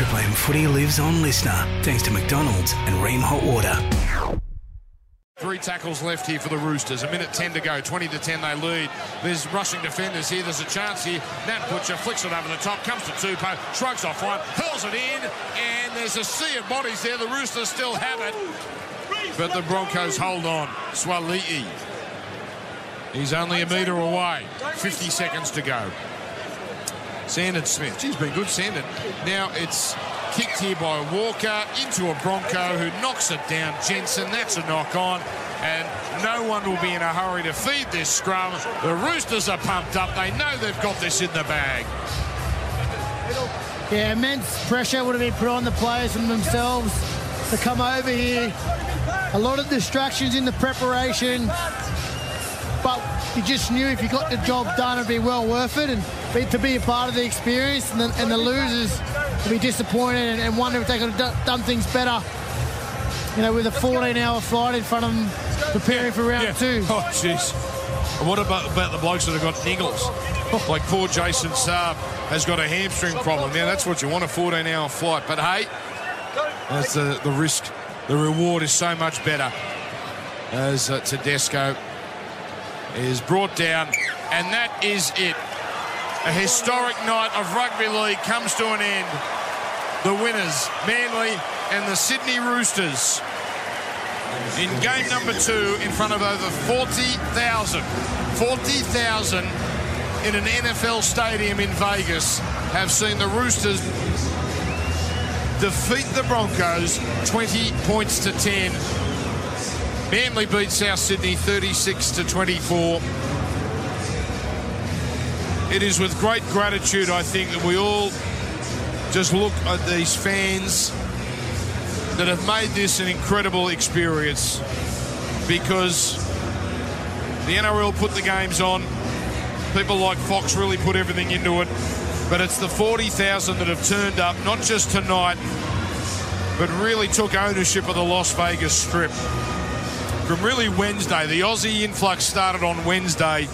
Triple M footy lives on listener thanks to McDonald's and Rheem Hot Water. Three tackles left here for the Roosters. A minute 10 to go. 20 to 10 they lead. There's rushing defenders here. There's a chance here. Nat Butcher flicks it over the top. Comes to Tupou. Shrugs off one. Hurls it in. And there's a sea of bodies there. The Roosters still have it. But the Broncos hold on. Suaalii. He's only a metre away. 50 seconds to go. Brandon Smith. She's been good, Brandon. Now it's kicked here by Walker into a Bronco who knocks it down. Jensen, that's a knock on. And no one will be in a hurry to feed this scrum. The Roosters are pumped up. They know they've got this in the bag. Yeah, immense pressure would have been put on the players and themselves to come over here. A lot of distractions in the preparation, you just knew if you got the job done, it'd be well worth it, and be, to be a part of the experience. And the, and the losers would be disappointed and, and wonder if they could have done, done things better. You know, with a 14-hour flight in front of them, preparing for round Yeah. two. Oh, jeez. And what about, about the blokes that have got niggles? Like poor Jason Saab has got a hamstring problem. Now, that's what you want, a 14-hour flight. But, hey, that's the, the risk. The reward is so much better as uh, Tedesco is brought down. And that is it. A historic night of rugby league comes to an end. The winners, Manly and the Sydney Roosters in game number two in front of over 40,000. 40,000 in an NFL stadium in Vegas have seen the Roosters defeat the Broncos 20 points to 10. Manly beat South Sydney 36 to 24. It is with great gratitude, I think, that we all just look at these fans that have made this an incredible experience because the NRL put the games on. People like Fox really put everything into it. But it's the 40,000 that have turned up, not just tonight, but really took ownership of the Las Vegas Strip. From really Wednesday, the Aussie influx started on Wednesday.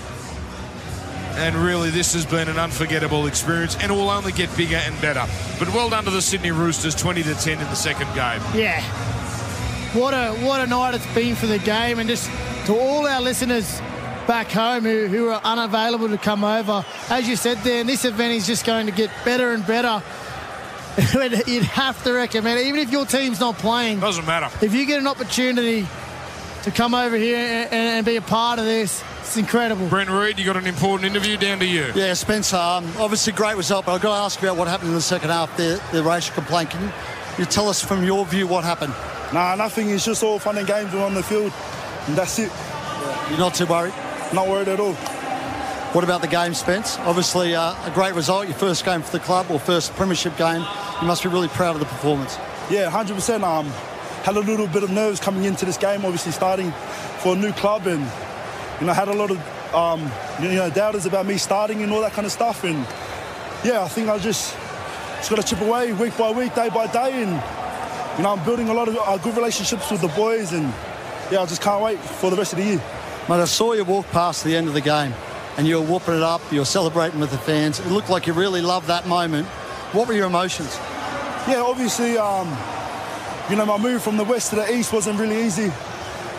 And really, this has been an unforgettable experience, and it will only get bigger and better. But well done to the Sydney Roosters, 20 to 10 in the second game. Yeah. What a what a night it's been for the game, and just to all our listeners back home who, who are unavailable to come over. As you said there, this event is just going to get better and better. You'd have to recommend it, even if your team's not playing. Doesn't matter. If you get an opportunity to come over here and, and be a part of this, it's incredible. Brent Read, you got an important interview down to you. Yeah, Spencer, um, obviously great result, but I've got to ask you about what happened in the second half, the, the racial complaint. Can you tell us from your view what happened? Nah, nothing. It's just all fun and games on the field. And that's it. You're not too worried? Not worried at all. What about the game, Spence? Obviously uh, a great result, your first game for the club or first premiership game. You must be really proud of the performance. Yeah, 100%. Um, had a little bit of nerves coming into this game, obviously starting for a new club and, you know, had a lot of, um, you know, doubters about me starting and all that kind of stuff. And, yeah, I think I just, just got to chip away week by week, day by day. And, you know, I'm building a lot of uh, good relationships with the boys and, yeah, I just can't wait for the rest of the year. Mate, I saw you walk past the end of the game and you were whooping it up, you were celebrating with the fans. It looked like you really loved that moment. What were your emotions? Yeah, obviously, um, you know, my move from the west to the east wasn't really easy.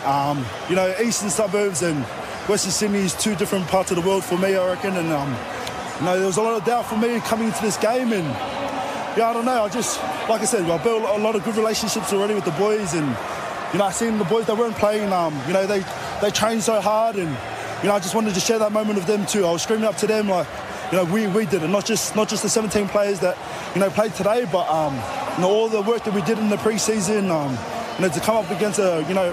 Um, you know, eastern suburbs and western Sydney is two different parts of the world for me, I reckon. And, um, you know, there was a lot of doubt for me coming into this game. And, yeah, I don't know. I just, like I said, I built a lot of good relationships already with the boys. And, you know, I seen the boys that weren't playing, um, you know, they, they trained so hard. And, you know, I just wanted to share that moment of them too. I was screaming up to them like, you know, we, we did it, not just not just the 17 players that, you know, played today, but, um, you know, all the work that we did in the preseason, um, you know, to come up against a, you know,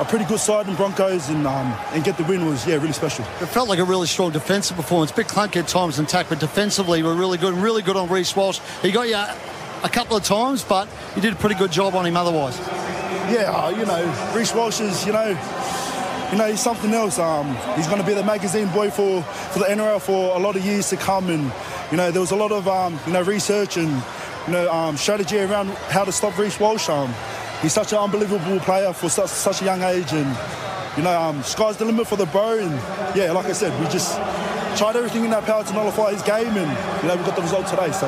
a pretty good side in Broncos and um, and get the win was, yeah, really special. It felt like a really strong defensive performance. Bit clunky at times in attack, but defensively we're really good really good on Reece Walsh. He got you a couple of times, but you did a pretty good job on him otherwise. Yeah, uh, you know, Reece Walsh is, you know, you know, he's something else. Um, he's going to be the magazine boy for, for the NRL for a lot of years to come. And, you know, there was a lot of, um, you know, research and, you know, um, strategy around how to stop Reece Walsh. Um, he's such an unbelievable player for such, such a young age. And, you know, um, sky's the limit for the bro. And, yeah, like I said, we just tried everything in our power to nullify his game. And, you know, we got the result today. So.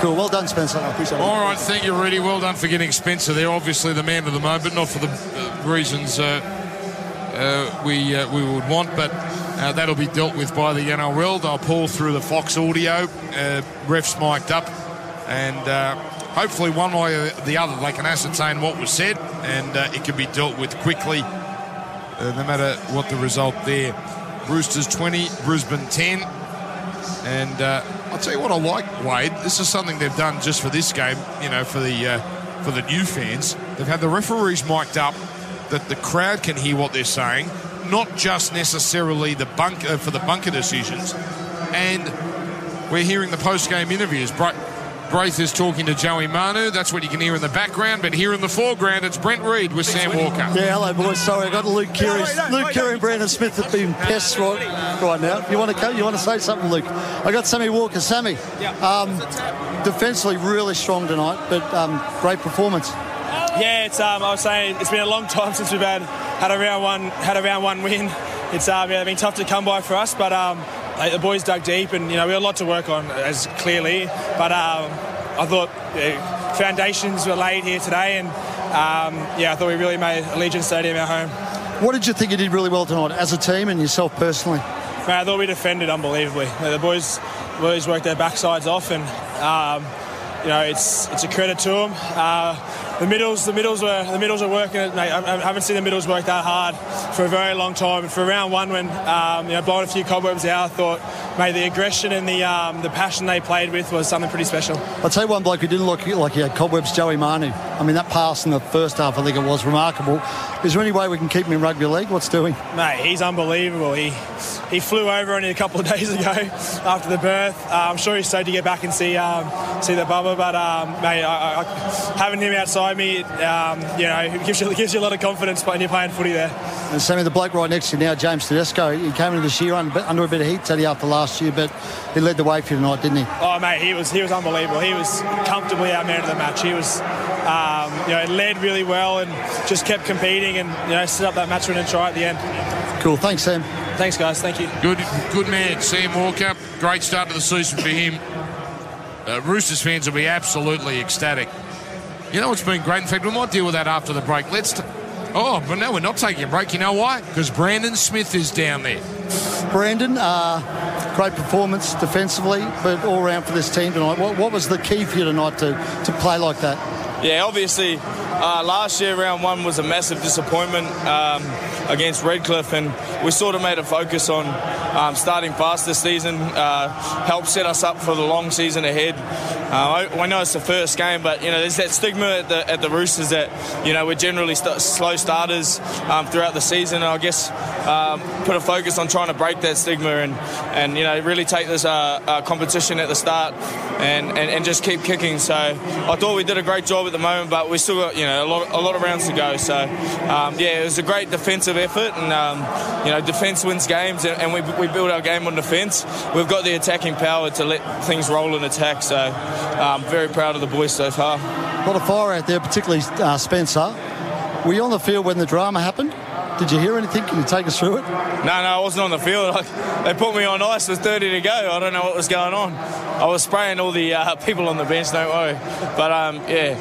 Cool. Well done, Spencer. I appreciate it. All right, thank you, Rudy. Well done for getting Spencer there. Obviously, the man of the moment, not for the uh, reasons uh, uh, we uh, we would want, but uh, that'll be dealt with by the NRL. They'll pull through the Fox audio, uh, refs mic'd up, and uh, hopefully, one way or the other, they can ascertain what was said, and uh, it can be dealt with quickly, uh, no matter what the result there. Roosters 20, Brisbane 10. And uh, I'll tell you what I like, Wade. This is something they've done just for this game. You know, for the uh, for the new fans, they've had the referees mic'd up that the crowd can hear what they're saying, not just necessarily the bunk uh, for the bunker decisions. And we're hearing the post game interviews. Braith is talking to Joey Manu. That's what you can hear in the background. But here in the foreground, it's Brent Read with Sam Walker. Yeah, hello, boys. Sorry, I got Luke Keary. Luke Keary and Brandon Smith have been pests right, right now. You want to you want to say something, Luke? I got Sammy Walker. Sammy, um, defensively really strong tonight, but um, great performance. Yeah, it's um, I was saying it's been a long time since we've had had a round one had a round one win. It's um, yeah, been tough to come by for us, but um, like, the boys dug deep, and you know we had a lot to work on as clearly. But um, I thought uh, foundations were laid here today, and um, yeah, I thought we really made Allegiant Stadium our home. What did you think you did really well tonight as a team and yourself personally? Man, I thought we defended unbelievably. Like, the boys, boys worked their backsides off, and um, you know it's it's a credit to them. Uh, the middles, the middles were the middles are working. Mate, I, I haven't seen the middles work that hard for a very long time. And for round one, when um, you know blowing a few cobwebs out, I thought, mate, the aggression and the um, the passion they played with was something pretty special. I'll tell you one bloke who didn't look like he had cobwebs, Joey Manu. I mean, that pass in the first half, I think it was remarkable. Is there any way we can keep him in rugby league? What's doing? Mate, he's unbelievable. He he flew over only a couple of days ago after the birth. Uh, I'm sure he's stoked to get back and see um, see the bubba. But um, mate, I, I, having him outside me, um, you know, it gives you gives you a lot of confidence when you're playing footy there. And Sammy, the bloke right next to you now, James Tedesco, he came into this year under, under a bit of heat, said he after last year, but he led the way for you tonight, didn't he? Oh mate, he was he was unbelievable. He was comfortably our man of the match. He was, um, you know, led really well and just kept competing and you know set up that match winning try at the end. Cool. Thanks, Sam. Thanks guys. Thank you. Good, good man, Sam Walker. Great start to the season for him. Uh, Roosters fans will be absolutely ecstatic. You know what's been great? In fact, we might deal with that after the break. Let's. T- oh, but no, we're not taking a break. You know why? Because Brandon Smith is down there. Brandon, uh, great performance defensively, but all round for this team tonight. What, what was the key for you tonight to, to play like that? Yeah, obviously, uh, last year round one was a massive disappointment um, against Redcliffe, and we sort of made a focus on um, starting fast this season, uh, help set us up for the long season ahead. Uh, I, I know it's the first game, but you know there's that stigma at the, at the Roosters that you know we're generally st- slow starters um, throughout the season, and I guess um, put a focus on trying to break that stigma and and you know really take this uh, uh, competition at the start and, and, and just keep kicking. So I thought we did a great job at the moment, but we still got you know a lot a lot of rounds to go. So um, yeah, it was a great defensive effort, and um, you know defense wins games, and, and we, we build our game on defense. We've got the attacking power to let things roll in attack. So I'm very proud of the boys so far. A lot of fire out there, particularly uh, Spencer. Were you on the field when the drama happened? Did you hear anything? Can you take us through it? No, no, I wasn't on the field. They put me on ice with 30 to go. I don't know what was going on. I was spraying all the uh, people on the bench, don't worry. But um, yeah,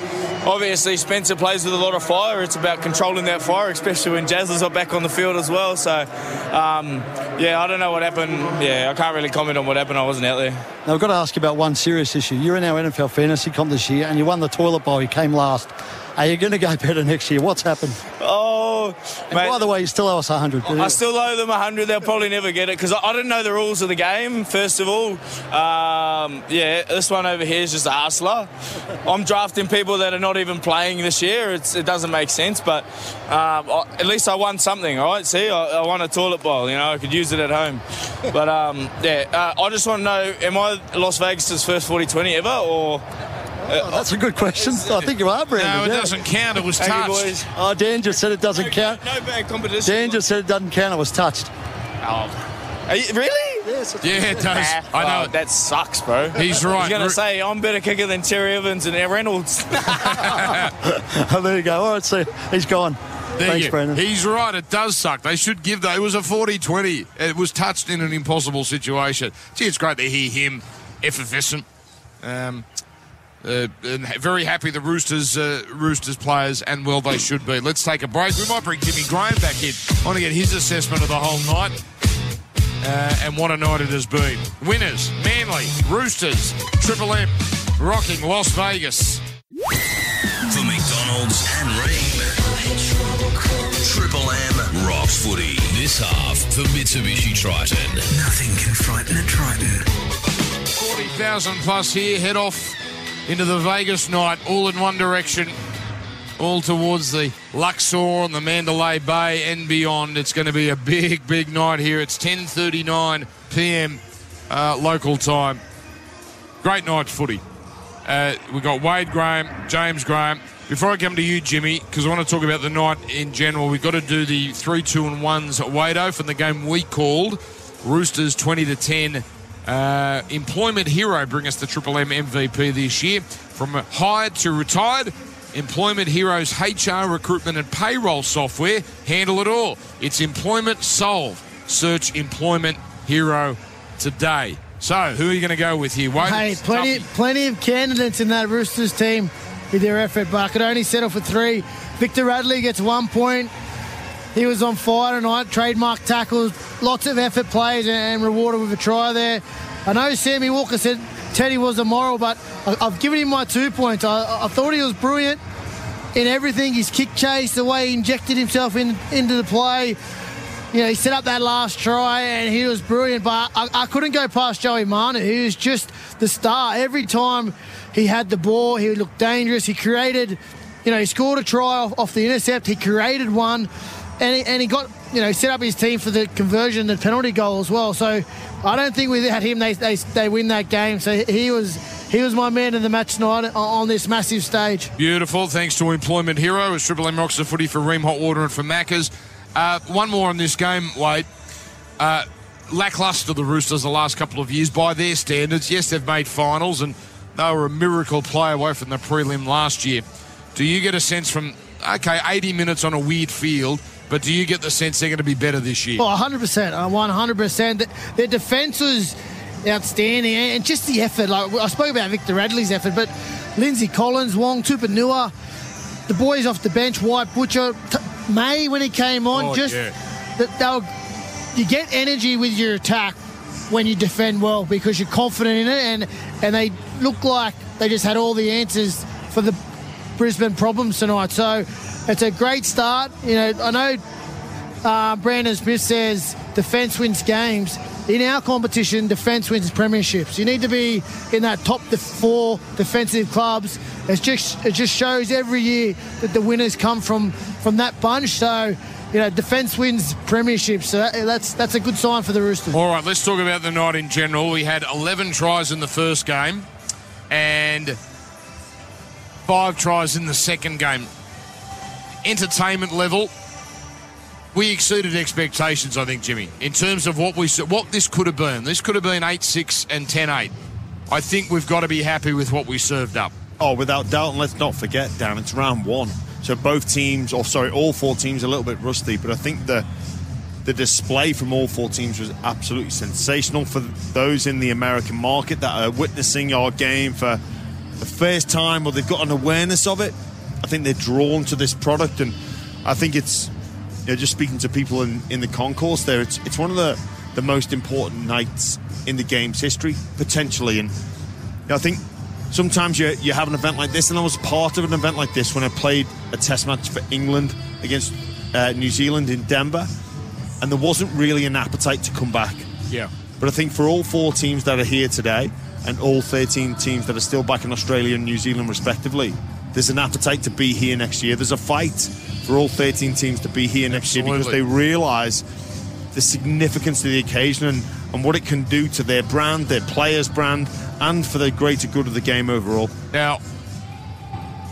obviously Spencer plays with a lot of fire. It's about controlling that fire, especially when Jazzlers are back on the field as well. So um, yeah, I don't know what happened. Yeah, I can't really comment on what happened. I wasn't out there. Now, I've got to ask you about one serious issue. You're in our NFL fantasy comp this year and you won the toilet bowl. You came last. Are you going to go better next year? What's happened? Oh, And mate, by the way, you still owe us 100. I still owe them 100. They'll probably never get it because I, I didn't know the rules of the game, first of all. Um, yeah, this one over here is just a hustler. I'm drafting people that are not even playing this year. It's, it doesn't make sense, but um, I, at least I won something, all right? See, I, I won a toilet bowl. You know, I could use it at home. But um, yeah, uh, I just want to know am I Las Vegas' first 40 20 ever or. Oh, that's a good question. I think you are, Brandon. No, it yeah. doesn't count. It was Thank you, touched. boys. Oh, Dan just said it doesn't count. No bad competition. Dan just said it doesn't count. It was touched. Are you, really? Yes. Yeah, it does. I know. Oh, that sucks, bro. He's right. He's going to say, I'm better kicker than Terry Evans and Reynolds. Oh, there you go. All right, so he's gone. There Thanks, you- Brandon. He's right. It does suck. They should give that. It was a 40-20. It was touched in an impossible situation. Gee, it's great to hear him effervescent. Um, Uh, and very happy the Roosters uh, Roosters players, and well they should be. Let's take a break. We might bring Jimmy Graham back in. I want to get his assessment of the whole night uh, and what a night it has been. Winners: Manly, Roosters, Triple M, rocking Las Vegas. For McDonald's and Rheem. Triple M rocks footy. This half for Mitsubishi Triton. Nothing can frighten a Triton. 40,000 plus here, head off into the Vegas night, all in one direction, all towards the Luxor and the Mandalay Bay and beyond. It's going to be a big, big night here. It's 10.39 p.m. Uh, local time. Great night footy. Uh, we've got Wade Graham, James Graham. Before I come to you, Jimmy, because I want to talk about the night in general, we've got to do the 3 2 and 1s at Wado from the game we called. Roosters 20 to 10 uh, employment hero bring us the Triple M MVP this year. From hired to retired, Employment Hero's HR recruitment and payroll software handle it all. It's Employment Solve. Search Employment Hero today. So, who are you going to go with here? Wade? Hey, plenty, plenty of candidates in that Roosters team with their effort, but I could only settle for three. Victor Radley gets one point. He was on fire tonight. Trademark tackles, lots of effort plays, and rewarded with a try there. I know Sammy Walker said Teddy was immoral, but I've given him my two points. I, I thought he was brilliant in everything. His kick chase, the way he injected himself in, into the play. You know, he set up that last try and he was brilliant, but I, I couldn't go past Joey Manu. He was just the star. Every time he had the ball, he looked dangerous. He created, you know, he scored a try off, off the intercept. He created one and he, and he got you know set up his team for the conversion, the penalty goal as well. So I don't think without him they, they, they win that game. So he was he was my man in the match tonight on this massive stage. Beautiful. Thanks to Employment Hero as Triple M rocks the footy for Rheem Hot Water and for Maccas. Uh, one more on this game, Wade. Uh, lackluster the Roosters the last couple of years by their standards. Yes, they've made finals and they were a miracle play away from the prelim last year. Do you get a sense from okay, 80 minutes on a weird field? But do you get the sense they're going to be better this year? Oh, 100%. 100%. Their defence was outstanding and just the effort. Like I spoke about Victor Radley's effort, but Lindsay Collins, Wong, Tupouniua, the boys off the bench, White Butcher, T- May when he came on, oh, just yeah. that you get energy with your attack when you defend well because you're confident in it and and they look like they just had all the answers for the Brisbane problems tonight. So it's a great start. You know, I know uh, Brandon Smith says defence wins games. In our competition, defence wins premierships. You need to be in that top four defensive clubs. It just it just shows every year that the winners come from from that bunch. So you know, defence wins premierships. So that, that's that's a good sign for the Roosters. All right, let's talk about the night in general. We had 11 tries in the first game and five tries in the second game. Entertainment level, we exceeded expectations, I think, Jimmy, in terms of what we what this could have been. This could have been 8-6 and 10-8. I think we've got to be happy with what we served up. Oh, without doubt, and let's not forget, Dan, it's round one. So both teams, or sorry, all four teams, a little bit rusty, but I think the the display from all four teams was absolutely sensational for those in the American market that are witnessing our game for the first time or they've got an awareness of it. I think they're drawn to this product, and I think it's you know, just speaking to people in, in the concourse there. It's it's one of the the most important nights in the game's history potentially, and you know, I think sometimes you, you have an event like this, and I was part of an event like this when I played a test match for England against uh, New Zealand in Denver, and there wasn't really an appetite to come back. Yeah. But I think for all four teams that are here today, and all 13 teams that are still back in Australia and New Zealand, respectively, there's an appetite to be here next year. There's a fight for all 13 teams to be here next Absolutely. year because they realise the significance of the occasion and, and what it can do to their brand, their players' brand, and for the greater good of the game overall. Now,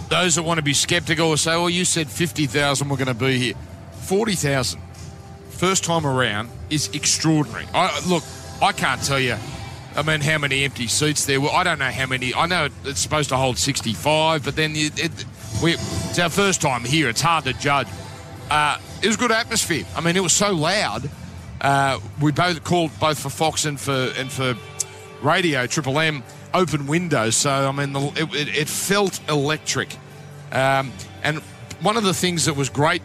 those that want to be sceptical will say, well, you said 50,000 were going to be here. 40,000, first time around, is extraordinary. I, look, I can't tell you, I mean, how many empty seats there were. I don't know how many. I know it's supposed to hold 65, but then it, it, we, it's our first time here. It's hard to judge. Uh, it was good atmosphere. I mean, it was so loud. Uh, we both called both for Fox and for and for radio Triple M open windows. So I mean, the, it, it, felt electric. Um, and one of the things that was great,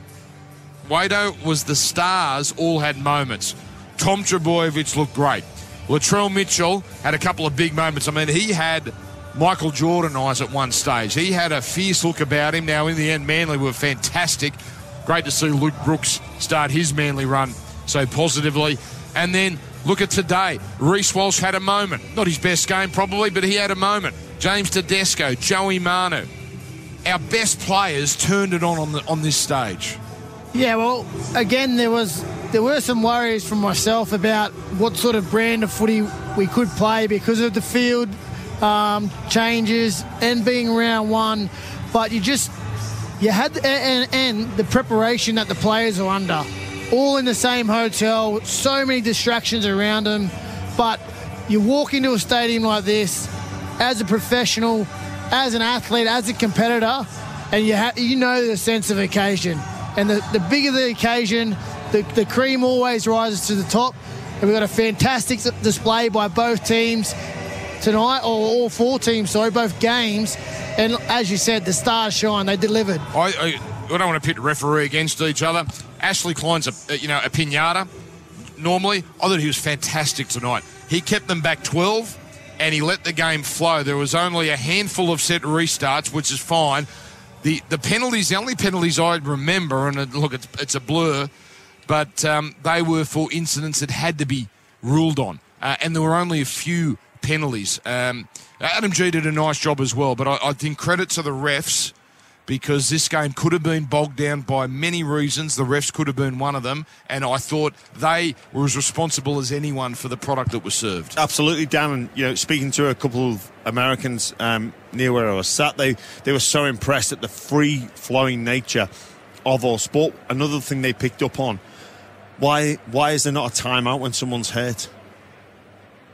Wado, was the stars all had moments. Tom Trebojevic looked great. Latrell Mitchell had a couple of big moments. I mean, he had Michael Jordan eyes at one stage. He had a fierce look about him. Now, in the end, Manly were fantastic. Great to see Luke Brooks start his Manly run so positively. And then look at today. Reece Walsh had a moment. Not his best game, probably, but he had a moment. James Tedesco, Joey Manu. Our best players turned it on on, the, on this stage. Yeah, well, again, there was there were some worries from myself about what sort of brand of footy we could play because of the field um, changes and being round one. But you just you had and, and the preparation that the players are under, all in the same hotel, so many distractions around them. But you walk into a stadium like this as a professional, as an athlete, as a competitor, and you ha- you know the sense of occasion. And the, the bigger the occasion, the, the cream always rises to the top. And we've got a fantastic display by both teams tonight, or all four teams, sorry, both games. And as you said, the stars shine. They delivered. I, I, I don't want to pit the referee against each other. Ashley Klein's a, you know a pinata. Normally, I thought he was fantastic tonight. He kept them back 12, and he let the game flow. There was only a handful of set restarts, which is fine. The the penalties, the only penalties I remember, and look, it's, it's a blur, but um, they were for incidents that had to be ruled on, uh, and there were only a few penalties. Um, Adam Gee did a nice job as well, but I, I think credit to the refs because this game could have been bogged down by many reasons. The refs could have been one of them, and I thought they were as responsible as anyone for the product that was served. Absolutely, Dan. And you know, speaking to a couple of Americans um, near where I was sat, they they were so impressed at the free flowing nature of our sport. Another thing they picked up on: why why is there not a timeout when someone's hurt?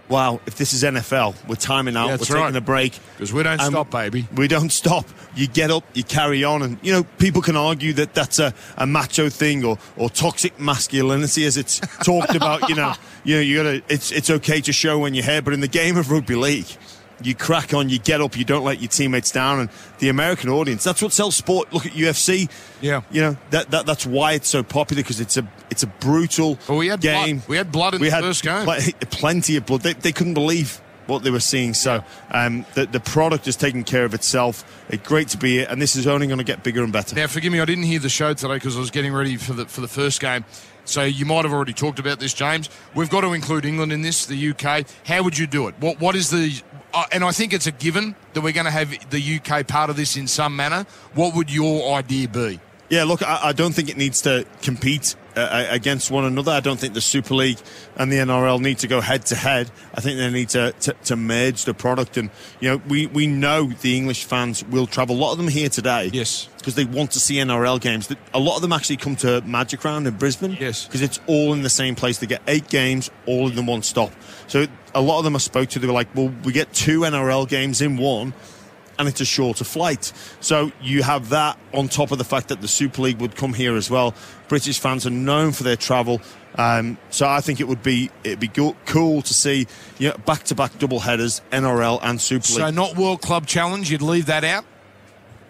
wow, if this is NFL, we're timing out, Yeah, we're taking right. a break. Because we don't And stop, baby. We don't stop. You get up, you carry on, and you know people can argue that that's a, a macho thing or, or toxic masculinity, as it's talked about. You know, you know, you gotta. It's it's okay to show when you're here, but in the game of rugby league, you crack on, you get up, you don't let your teammates down, and the American audience. That's what sells sport. Look at UFC. Yeah. you know that, that that's why it's so popular because it's a it's a brutal Well, we had blood. game. We had blood in the first game. pl- plenty of blood. They, they couldn't believe what they were seeing. So um, the, the product is taking care of itself. It's great to be here, and this is only going to get bigger and better. Now, forgive me, I didn't hear the show today because I was getting ready for the for the first game. So you might have already talked about this, James. We've got to include England in this, the UK. How would you do it? What what is the? Uh, and I think it's a given that we're going to have the UK part of this in some manner. What would your idea be? Yeah, look, I, I don't think it needs to compete uh, against one another. I don't think the Super League and the NRL need to go head to head. I think they need to, to, to merge the product. And, you know, we, we know the English fans will travel. A lot of them here today. Yes. Because they want to see NRL games. A lot of them actually come to Magic Round in Brisbane. Yes. Because it's all in the same place. They get eight games, all in the one stop. So a lot of them I spoke to, they were like, well, we get two NRL games in one and it's a shorter flight. So you have that on top of the fact that the Super League would come here as well. British fans are known for their travel. Um, so I think it would be it'd be go- cool to see you know, back-to-back double headers, NRL and Super League. So not World Club Challenge. You'd leave that out.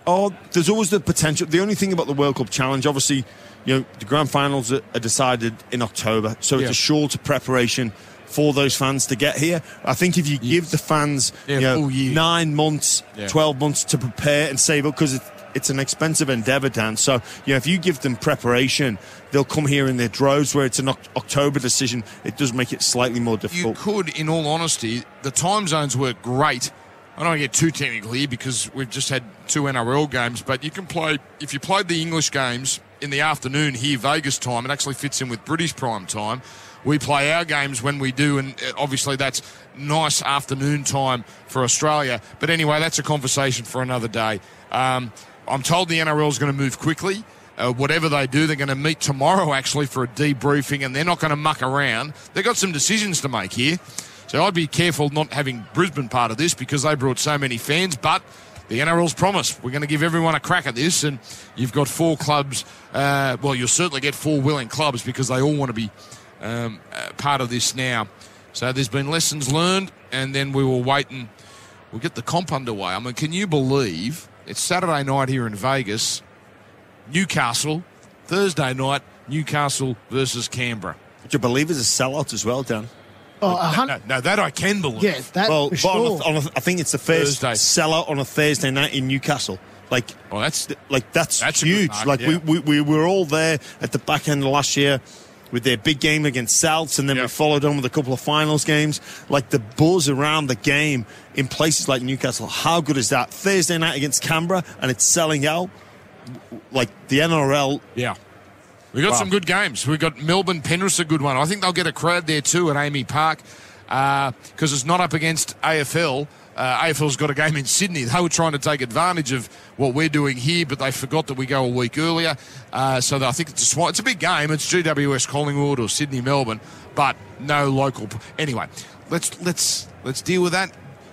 Oh, there's always the potential. The only thing about the World Cup Challenge, obviously, you know, the grand finals are, are decided in October, so Yeah. it's a shorter preparation for those fans to get here. I think if you give the fans Yeah, you know, nine months, Yeah. 12 months to prepare and save up, because it's, it's an expensive endeavour, Dan. So, you know, if you give them preparation, they'll come here in their droves. Where it's an October decision, it does make it slightly more difficult. You could, in all honesty, the time zones work great. I don't want to get too technical here because we've just had two NRL games, but you can play, if you played the English games in the afternoon here, Vegas time, it actually fits in with British prime time. We play our games when we do, and uh, obviously that's nice afternoon time for Australia. But anyway, that's a conversation for another day. Um, I'm told the NRL is going to move quickly. Uh, whatever they do, they're going to meet tomorrow actually for a debriefing, and they're not going to muck around. They've got some decisions to make here. So I'd be careful not having Brisbane part of this because they brought so many fans. But the NRL's promised we're going to give everyone a crack at this, and you've got four clubs. Uh, well, you'll certainly get four willing clubs because they all want to be um, uh, part of this now. So there's been lessons learned, and then we will wait and we'll get the comp underway. I mean, can you believe it's Saturday night here in Vegas, Newcastle, Thursday night, Newcastle versus Canberra. Would you believe it's a sellout as well, Dan? Oh, a No, hundred. no, that I can believe. Yeah, that well, for but on a, on a, I think it's the first Thursday. sellout on a Thursday night in Newcastle. Like, Oh, that's like that's, That's huge. mark, like yeah. we, we we were all there at the back end of last year with their big game against Souths, and then we followed on with a couple of finals games. Like the buzz around the game in places like Newcastle. How good is that? Thursday night against Canberra, and it's selling out. Like the NRL, Yeah. We got Wow. some good games. We got Melbourne Penrith, a good one. I think they'll get a crowd there too at AAMI Park uh, because it's not up against AFL. Uh, AFL's got a game in Sydney. They were trying to take advantage of what we're doing here, but they forgot that we go a week earlier. Uh, so I think it's a. It's a big game. It's GWS Collingwood or Sydney Melbourne, but no local. Anyway, let's let's let's deal with that.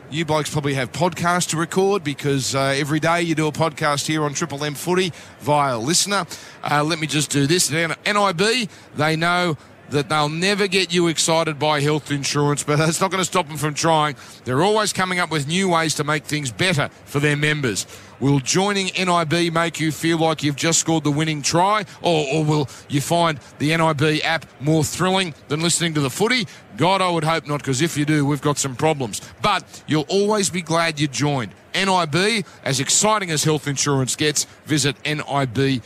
You blokes probably have podcasts to record because uh, every day you do a podcast here on Triple M Footy via listener. Uh, let me just do this. At NIB, they know that they'll never get you excited by health insurance, but that's not going to stop them from trying. They're always coming up with new ways to make things better for their members. Will joining NIB make you feel like you've just scored the winning try, or, or will you find the NIB app more thrilling than listening to the footy? God, I would hope not, because if you do, we've got some problems. But you'll always be glad you joined. NIB, as exciting as health insurance gets, visit nib.com.au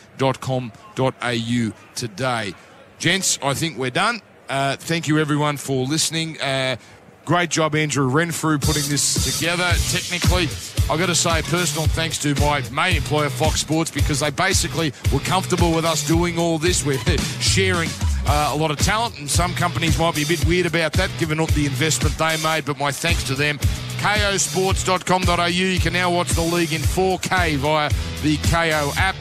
today. Gents, I think we're done. Uh, thank you, everyone, for listening. Uh, great job, Andrew Renfrew, putting this together. Technically, I've got to say, personal thanks to my main employer, Fox Sports, because they basically were comfortable with us doing all this. We're sharing uh, a lot of talent, and some companies might be a bit weird about that, given all the investment they made. But my thanks to them. kayosports.com.au. You can now watch the league in 4K via the Kayo app.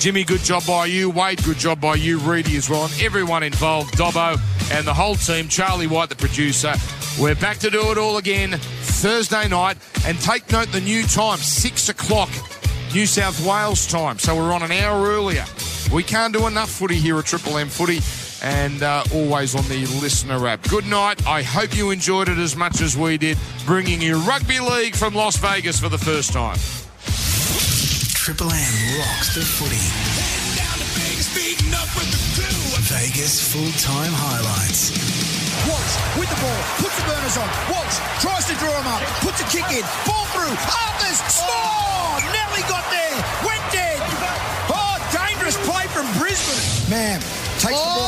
Jimmy, good job by you. Wade, good job by you. Reedy as well. And everyone involved, Dobbo and the whole team, Charlie White, the producer. We're back to do it all again Thursday night. And take note the new time, 6 o'clock, New South Wales time. So we're on an hour earlier. We can't do enough footy here at Triple M Footy and uh, always on the listener app. Good night. I hope you enjoyed it as much as we did, bringing you Rugby League from Las Vegas for the first time. Triple M rocks the footy. Vegas full-time highlights. Walsh with the ball, puts the burners on. Walsh tries to draw him up, puts a kick in, ball through. Arthars, score! Nelly got there, went dead. Oh, dangerous play from Brisbane. Man, takes the ball.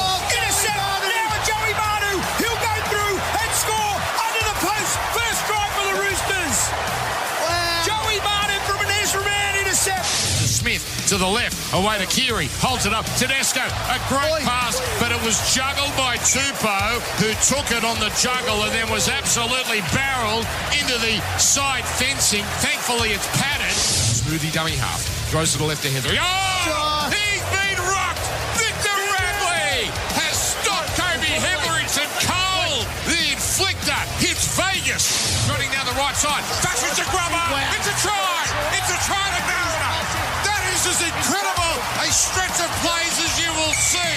To the left, away to Keary, holds it up. Tedesco, a great pass, but it was juggled by Tupou, who took it on the juggle and then was absolutely barreled into the side fencing. Thankfully, it's padded. Smoothie dummy half, throws to the left to Heather. Oh, he's been rocked. Victor Radley has stopped Kobe Hetherington cold. The inflictor hits Vegas, running down the right side. Fashions a grubber. It's a try. It's a try to Mariner. is incredible a stretch of plays as you will see.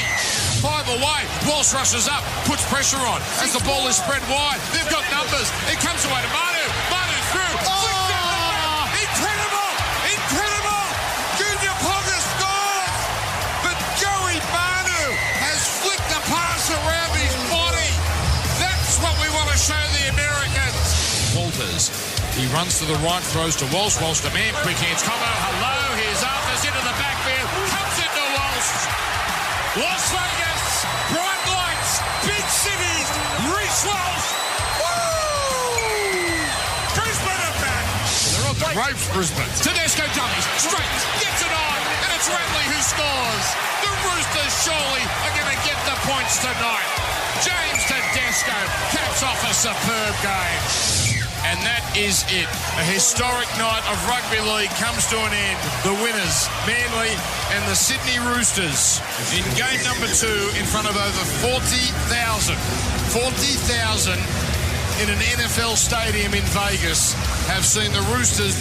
Five away. Walsh rushes up, puts pressure on. As the ball is spread wide, they've got numbers. It comes away to Manu. Manu through. Flicks down the back. Incredible. Incredible. Junior Ponga scores. But Joey Manu has flicked the pass around his body. That's what we want to show the Americans. Walters. He runs to the right, throws to Walsh. Walsh to Mam. Quick hands combo. Hello. The ropes, Brisbane. Tedesco dummies. Straight. Gets it on. And it's Radley who scores. The Roosters surely are going to get the points tonight. James Tedesco caps off a superb game. And that is it. A historic night of rugby league comes to an end. The winners, Manly and the Sydney Roosters, in game number two in front of over 40,000. 40,000 in an NFL stadium in Vegas have seen the Roosters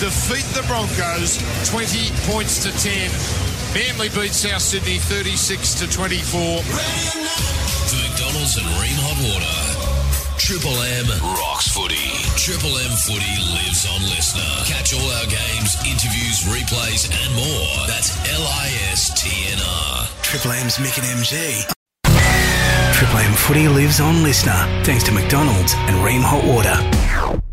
defeat the Broncos 20 points to 10. Manly beat South Sydney 36 to 24. The McDonald's and Rheem Hot Water. Triple M rocks footy. Triple M footy lives on listener. Catch all our games, interviews, replays, and more. That's L I S T N R. Triple M's Mick and MG. Triple M footy lives on Listener, thanks to McDonald's and Rheem Hot Water.